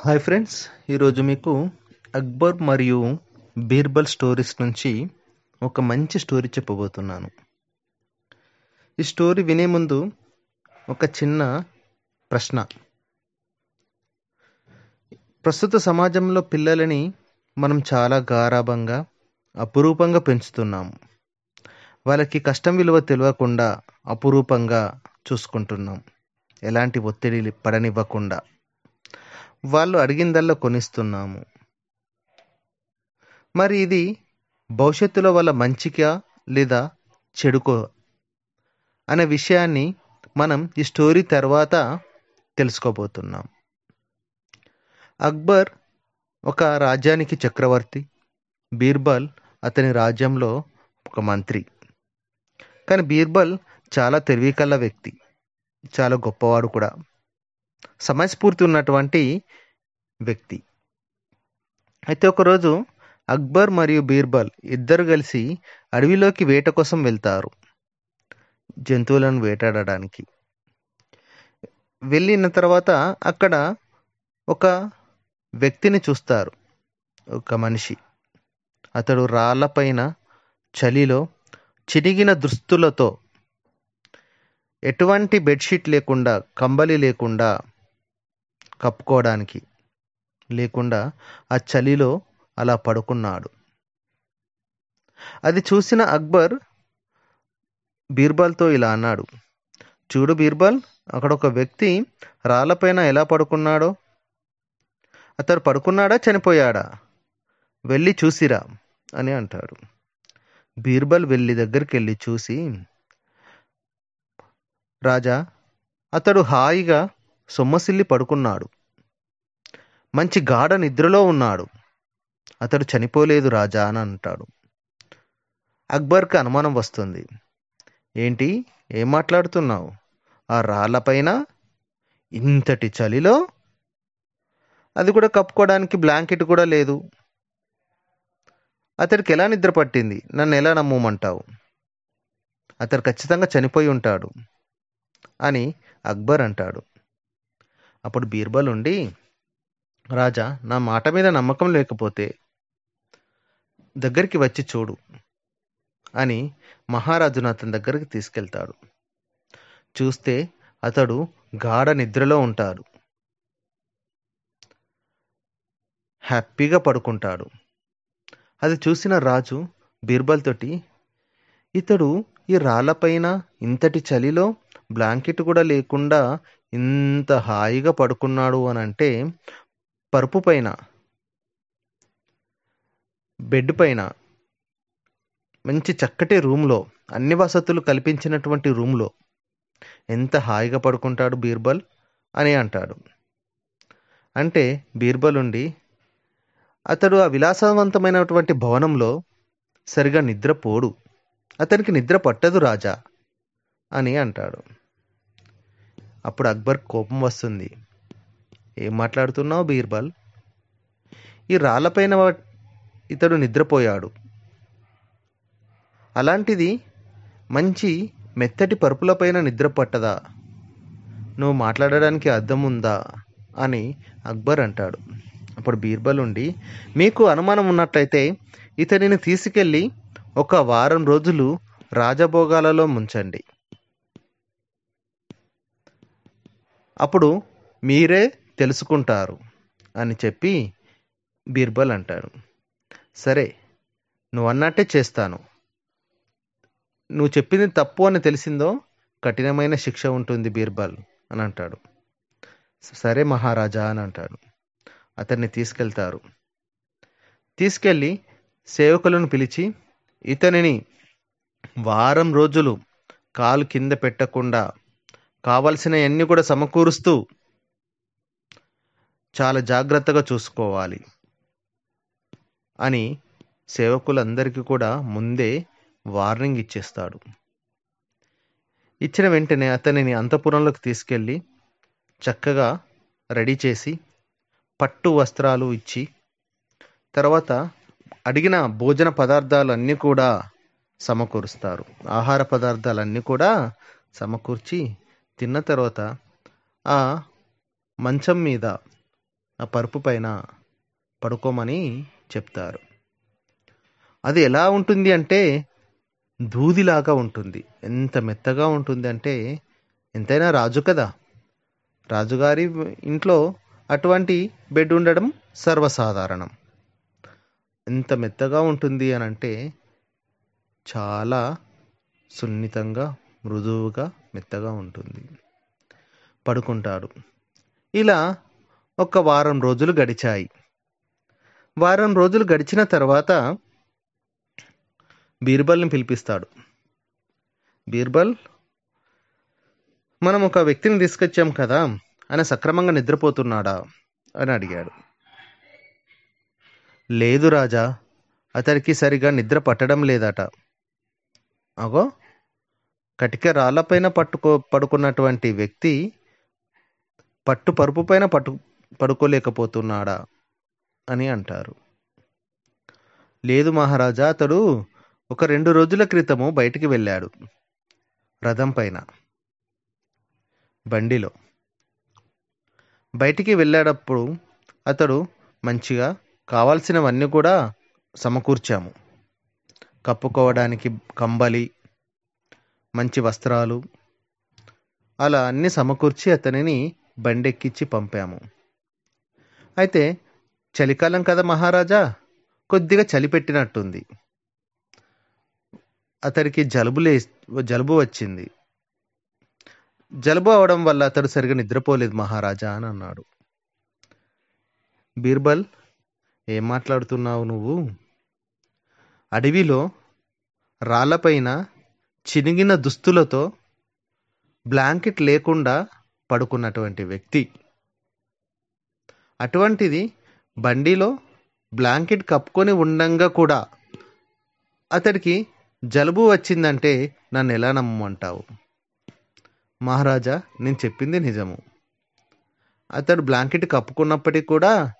Hi friends ఈరోజు మీకు అక్బర్ మరియు బీర్బల్ స్టోరీస్ నుంచి ఒక మంచి స్టోరీ చెప్పబోతున్నాను. ఈ స్టోరీ వినే ముందు ఒక చిన్న ప్రశ్న. ప్రస్తుత సమాజంలో పిల్లలని మనం చాలా గారాభంగా అపురూపంగా పెంచుతున్నాము వాళ్ళకి కష్టం విలువ తెలియకుండా అపురూపంగా చూసుకుంటున్నాం. ఎలాంటి ఒత్తిడి పడనివ్వకుండా. వాళ్ళు అడిగిందల్లా కొనిస్తున్నాము. మరి ఇది భవిష్యత్తులో వాళ్ళ మంచిగా లేదా చెడుకో అనే విషయాన్ని మనం ఈ స్టోరీ తర్వాత తెలుసుకోబోతున్నాం. అక్బర్ ఒక రాజ్యానికి చక్రవర్తి బీర్బల్ అతని రాజ్యంలో ఒక మంత్రి. కానీ బీర్బల్ చాలా తెలివికల్ల వ్యక్తి చాలా గొప్పవాడు కూడా. సమయస్ఫూర్తి ఉన్నటువంటి వ్యక్తి. అయితే ఒకరోజు అక్బర్ మరియు బీర్బల్ ఇద్దరు కలిసి అడవిలోకి వేట కోసం వెళ్తారు. జంతువులను వేటాడడానికి. వెళ్ళిన తర్వాత అక్కడ ఒక వ్యక్తిని చూస్తారు. ఒక మనిషి. అతడు రాళ్ళపైన చలిలో చిరిగిన దుస్తులతో ఎటువంటి బెడ్షీట్ లేకుండా కంబలి లేకుండా కప్పుకోవడానికి లేకుండా ఆ చలిలో అలా పడుకున్నాడు. అది చూసిన అక్బర్ బీర్బల్తో ఇలా అన్నాడు చూడు బీర్బల్ అక్కడ ఒక వ్యక్తి రాళ్ళపైన ఎలా పడుకున్నాడో? అతడు పడుకున్నాడా చనిపోయాడా? వెళ్ళి చూసిరా అని అంటాడు. బీర్బల్ వెళ్ళి దగ్గరికి వెళ్ళి చూసి రాజా అతడు హాయిగా సొమ్మసిల్లి పడుకున్నాడు. మంచి గాఢ నిద్రలో ఉన్నాడు. అతడు చనిపోలేదు రాజా అని అంటాడు. అక్బర్కి అనుమానం వస్తుంది. ఏంటి? ఏం మాట్లాడుతున్నావు? ఆ రాళ్ళపైన ఇంతటి చలిలో? అది కూడా కప్పుకోవడానికి బ్లాంకెట్ కూడా లేదు. అతడికి ఎలా నిద్ర పట్టింది? నన్ను ఎలా నమ్మమంటావు? అతడు ఖచ్చితంగా చనిపోయి ఉంటాడు. అని అక్బర్ అంటాడు. అప్పుడు బీర్బల్ ఉండి రాజా నా మాట మీద నమ్మకం లేకపోతే దగ్గరికి వచ్చి చూడు అని మహారాజును అతని దగ్గరికి తీసుకెళ్తాడు. చూస్తే అతడు గాఢ నిద్రలో ఉంటాడు. హ్యాపీగా పడుకుంటాడు. అది చూసిన రాజు బీర్బల్ తోటి ఇతడు ఈ రాళ్ళపైన ఇంతటి చలిలో బ్లాంకెట్ కూడా లేకుండా ఇంత హాయిగా పడుకున్నాడు అని అంటే పరుపు పైన బెడ్ పైన మంచి చక్కటి రూమ్లో అన్ని వసతులు కల్పించినటువంటి రూమ్లో ఎంత హాయిగా పడుకుంటాడు బీర్బల్ అని అంటాడు. అంటే బీర్బల్ ఉండి అతడు ఆ విలాసవంతమైనటువంటి భవనంలో సరిగా నిద్రపోడు. అతనికి నిద్ర పట్టదు రాజా. అని అంటాడు. అప్పుడు అక్బర్ కోపం వస్తుంది. ఏం మాట్లాడుతున్నావు బీర్బల్? ఈ రాళ్ళపైన ఇతడు నిద్రపోయాడు. అలాంటిది మంచి మెత్తటి పరుపులపైన నిద్ర పట్టదా? నువ్వు మాట్లాడడానికి అర్థం ఉందా అని అక్బర్ అంటాడు. అప్పుడు బీర్బల్ ఉండి మీకు అనుమానం ఉన్నట్లయితే ఇతనిని తీసుకెళ్ళి ఒక వారం రోజులు రాజభోగాలలో ముంచండి. అప్పుడు మీరే తెలుసుకుంటారు అని చెప్పి బీర్బల్ అంటాడు. సరే నువ్వు అన్నట్టే చేస్తాను. నువ్వు చెప్పింది తప్పు అని తెలిసిందో కఠినమైన శిక్ష ఉంటుంది బీర్బల్ అని అంటాడు. సరే మహారాజా అని అంటాడు. అతన్ని తీసుకెళ్తారు. తీసుకెళ్ళి సేవకులను పిలిచి ఇతనిని వారం రోజులు కాలు కింద పెట్టకుండా కావలసినవన్నీ కూడా సమకూరుస్తూ చాలా జాగ్రత్తగా చూసుకోవాలి అని సేవకులందరికీ కూడా ముందే వార్నింగ్ ఇచ్చేస్తాడు. ఇచ్చిన వెంటనే అతనిని అంతఃపురంలోకి తీసుకెళ్ళి చక్కగా రెడీ చేసి పట్టు వస్త్రాలు ఇచ్చి తర్వాత అడిగిన భోజన పదార్థాలన్నీ కూడా సమకూరుస్తారు. ఆహార పదార్థాలన్నీ కూడా సమకూర్చి తిన్న తర్వాత ఆ మంచం మీద ఆ పరుపు పైన పడుకోమని చెప్తారు. అది ఎలా ఉంటుంది అంటే దూదిలాగా ఉంటుంది. ఎంత మెత్తగా ఉంటుంది అంటే ఎంతైనా రాజు కదా. రాజుగారి ఇంట్లో అటువంటి బెడ్ ఉండడం సర్వసాధారణం. ఎంత మెత్తగా ఉంటుంది అని అంటే చాలా సున్నితంగా మృదువుగా మెత్తగా ఉంటుంది. పడుకుంటాడు. ఇలా ఒక వారం రోజులు గడిచాయి. వారం రోజులు గడిచిన తర్వాత బీర్బల్ని పిలిపిస్తాడు. బీర్బల్ మనం ఒక వ్యక్తిని తీసుకొచ్చాం కదా ఆయన సక్రమంగా నిద్రపోతున్నాడా అని అడిగాడు. లేదు రాజా అతనికి సరిగా నిద్ర పట్టడం లేదట. అగో కటిక రాళ్ళపైన పట్టుకో పడుకున్నటువంటి వ్యక్తి పట్టు పరుపు పైన పట్టు పడుకోలేకపోతున్నాడా అని అంటారు. లేదు మహారాజా అతడు ఒక రెండు రోజుల క్రితము బయటికి వెళ్ళాడు రథం పైన. బండిలో. బయటికి వెళ్ళేటప్పుడు అతడు మంచిగా కావాల్సినవన్నీ కూడా సమకూర్చాము. కప్పుకోవడానికి కంబలి మంచి వస్త్రాలు. అలా అన్ని సమకూర్చి అతనిని బండెక్కించి పంపాము. అయితే చలికాలం కదా మహారాజా? కొద్దిగా చలి పెట్టినట్టుంది. అతడికి జలుబు లే జలుబు వచ్చింది. జలుబు అవడం వల్ల అతడు సరిగా నిద్రపోలేదు మహారాజా అని అన్నాడు. బీర్బల్ ఏం మాట్లాడుతున్నావు నువ్వు? అడవిలో రాళ్ళపైన చినిగిన దుస్తులతో బ్లాంకెట్ లేకుండా పడుకున్నటువంటి వ్యక్తి. అటువంటిది బండిలో బ్లాంకెట్ కప్పుకొని ఉండంగా కూడా అతడికి జలుబు వచ్చిందంటే నన్ను ఎలా నమ్మంటావు? మహారాజా నేను చెప్పింది నిజము. అతడు బ్లాంకెట్ కప్పుకున్నప్పటికీ కూడా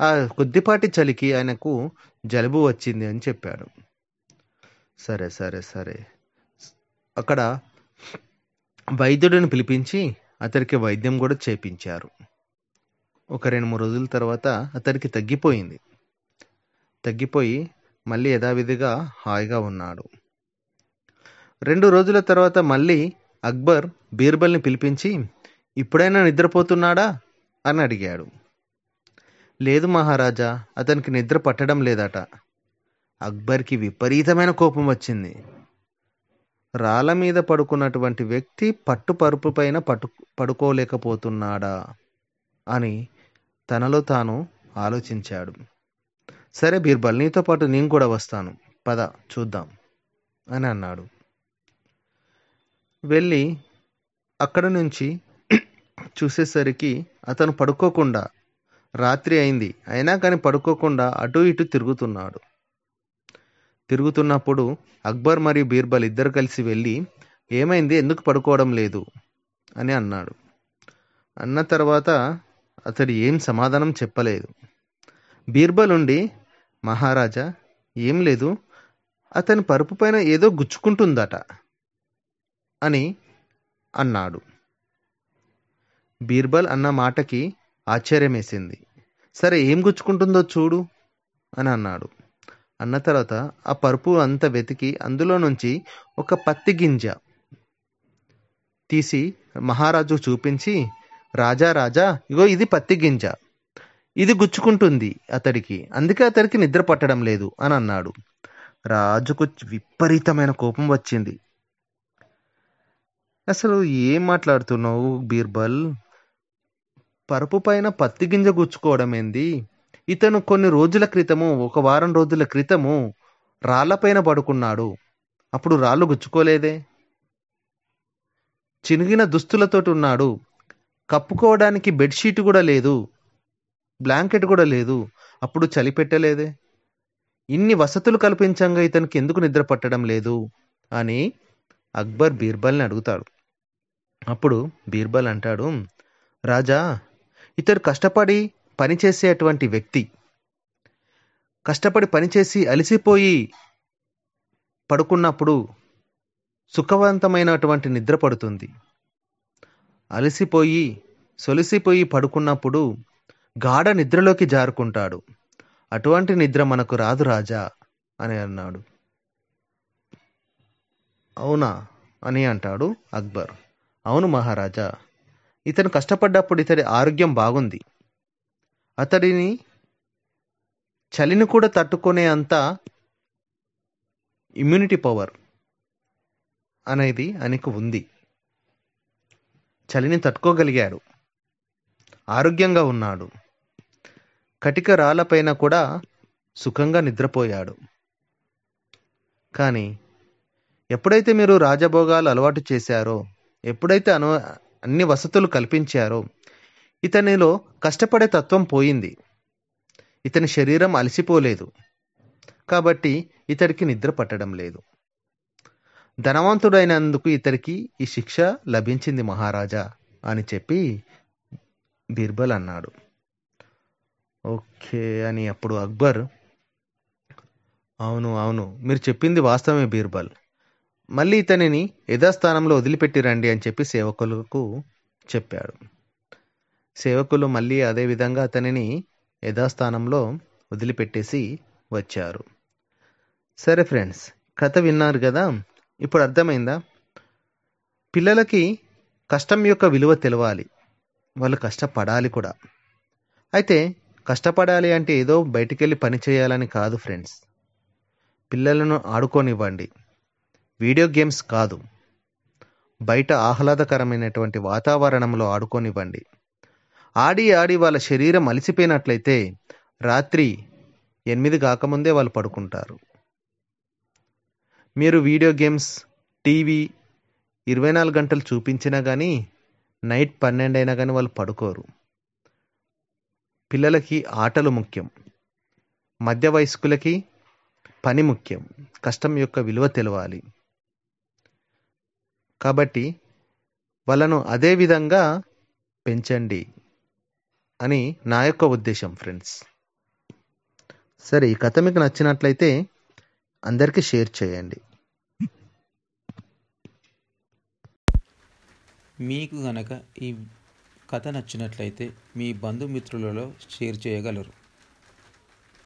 ఆ కొద్దిపాటి చలికి ఆయనకు జలుబు వచ్చింది అని చెప్పాడు. సరే సరే సరే. అక్కడ వైద్యుడిని పిలిపించి అతడికి వైద్యం కూడా చేపించారు. ఒక రెండు మూడు రోజుల తర్వాత అతడికి తగ్గిపోయింది. తగ్గిపోయి మళ్ళీ యథావిధిగా హాయిగా ఉన్నాడు. రెండు రోజుల తర్వాత మళ్ళీ అక్బర్ బీర్బల్ని పిలిపించి ఇప్పుడైనా నిద్రపోతున్నాడా? అని అడిగాడు. లేదు మహారాజా అతనికి నిద్ర పట్టడం లేదట. అక్బర్కి విపరీతమైన కోపం వచ్చింది. రాళ్ళ మీద పడుకున్నటువంటి వ్యక్తి పట్టు పరుపు పైన పట్టు పడుకోలేకపోతున్నాడా అని తనలో తాను ఆలోచించాడు. సరే బీర్బల్ నీతో పాటు నేను కూడా వస్తాను. పద చూద్దాం అని అన్నాడు. వెళ్ళి అక్కడ నుంచి చూసేసరికి అతను పడుకోకుండా రాత్రి అయింది. అయినా కానీ పడుకోకుండా అటు ఇటు తిరుగుతున్నాడు. తిరుగుతున్నప్పుడు అక్బర్ మరియు బీర్బల్ ఇద్దరు కలిసి వెళ్ళి ఏమైంది? ఎందుకు పడుకోవడం లేదు? అని అన్నాడు. అన్న తర్వాత అతడు ఏం సమాధానం చెప్పలేదు. బీర్బల్ ఉండి మహారాజా ఏం లేదు. అతని పరుపు పైన ఏదో గుచ్చుకుంటుందట అని అన్నాడు. బీర్బల్ అన్న మాటకి ఆశ్చర్యమేసింది. సరే ఏం గుచ్చుకుంటుందో చూడు అని అన్నాడు. అన్న తర్వాత ఆ పరుపు అంతా వెతికి అందులో నుంచి ఒక పత్తి గింజ తీసి మహారాజు చూపించి రాజా రాజా ఇగో ఇది పత్తి గింజ. ఇది గుచ్చుకుంటుంది అతడికి. అందుకే అతడికి నిద్ర పట్టడం లేదు అని అన్నాడు. రాజుకు విపరీతమైన కోపం వచ్చింది. అసలు ఏం మాట్లాడుతున్నావు బీర్బల్? పరుపు పైన పత్తి గింజ గుచ్చుకోవడం ఏంది? ఇతను కొన్ని రోజుల క్రితము ఒక వారం రోజుల క్రితము రాళ్ళపైన పడుకున్నాడు. అప్పుడు రాళ్ళు గుచ్చుకోలేదే? చినిగిన దుస్తులతోటి ఉన్నాడు. కప్పుకోవడానికి బెడ్షీట్ కూడా లేదు. బ్లాంకెట్ కూడా లేదు. అప్పుడు చలి పెట్టలేదే ఇన్ని వసతులు కల్పించంగా ఇతనికి ఎందుకు నిద్ర పట్టడం లేదు? అని అక్బర్ బీర్బల్ని అడుగుతాడు. అప్పుడు బీర్బల్ అంటాడు రాజా ఇతడు కష్టపడి పనిచేసేటువంటి వ్యక్తి. కష్టపడి పనిచేసి అలసిపోయి పడుకున్నప్పుడు సుఖవంతమైనటువంటి నిద్ర పడుతుంది. అలసిపోయి సొలిసిపోయి పడుకున్నప్పుడు గాఢ నిద్రలోకి జారుకుంటాడు. అటువంటి నిద్ర మనకు రాదు రాజా అని అన్నాడు. అవునా అని అంటాడు అక్బర్. అవును మహారాజా ఇతను కష్టపడ్డప్పుడు ఇతడి ఆరోగ్యం బాగుంది. అతడిని చలిని కూడా తట్టుకునే అంత ఇమ్యూనిటీ పవర్ అనేది ఆయనకు ఉంది. చలిని తట్టుకోగలిగాడు. ఆరోగ్యంగా ఉన్నాడు. కటిక రాళ్ళపైన కూడా సుఖంగా నిద్రపోయాడు. కానీ ఎప్పుడైతే మీరు రాజభోగాలు అలవాటు చేశారో ఎప్పుడైతే అను అన్ని వసతులు కల్పించారో ఇతనిలో కష్టపడే తత్వం పోయింది. ఇతని శరీరం అలసిపోలేదు. కాబట్టి ఇతడికి నిద్ర పట్టడం లేదు. ధనవంతుడైనందుకు ఇతడికి ఈ శిక్ష లభించింది మహారాజా అని చెప్పి బీర్బల్ అన్నాడు. ఓకే అని అప్పుడు అక్బర్ అవును అవును మీరు చెప్పింది వాస్తవమే బీర్బల్. మళ్ళీ ఇతనిని యథాస్థానంలో వదిలిపెట్టి రండి అని చెప్పి సేవకులకు చెప్పాడు. సేవకులు మళ్ళీ అదే విధంగా అతనిని యథాస్థానంలో వదిలిపెట్టేసి వచ్చారు. సరే ఫ్రెండ్స్ కథ విన్నారు కదా? ఇప్పుడు అర్థమైందా? పిల్లలకి కష్టం యొక్క విలువ తెలవాలి. వాళ్ళు కష్టపడాలి కూడా. అయితే కష్టపడాలి అంటే ఏదో బయటికి వెళ్ళి పని చేయాలని కాదు ఫ్రెండ్స్. పిల్లలను ఆడుకోనివ్వండి. వీడియో గేమ్స్ కాదు. బయట ఆహ్లాదకరమైనటువంటి వాతావరణంలో ఆడుకోనివ్వండి. ఆడి ఆడి వాళ్ళ శరీరం అలసిపోయినట్లయితే రాత్రి ఎనిమిది కాకముందే వాళ్ళు పడుకుంటారు. మీరు వీడియో గేమ్స్ టీవీ ఇరవై నాలుగు గంటలు చూపించినా కానీ నైట్ పన్నెండు అయినా కానీ వాళ్ళు పడుకోరు. పిల్లలకి ఆటలు ముఖ్యం. మధ్య వయస్కులకి పని ముఖ్యం. కష్టం యొక్క విలువ తెలవాలి. కాబట్టి వాళ్ళను అదే విధంగా పెంచండి. అని నా యొక్క ఉద్దేశం ఫ్రెండ్స్ సరే ఈ కథ మీకు నచ్చినట్లయితే అందరికీ షేర్ చేయండి. మీకు గనక ఈ కథ నచ్చినట్లయితే మీ బంధుమిత్రులలో షేర్ చేయగలరు.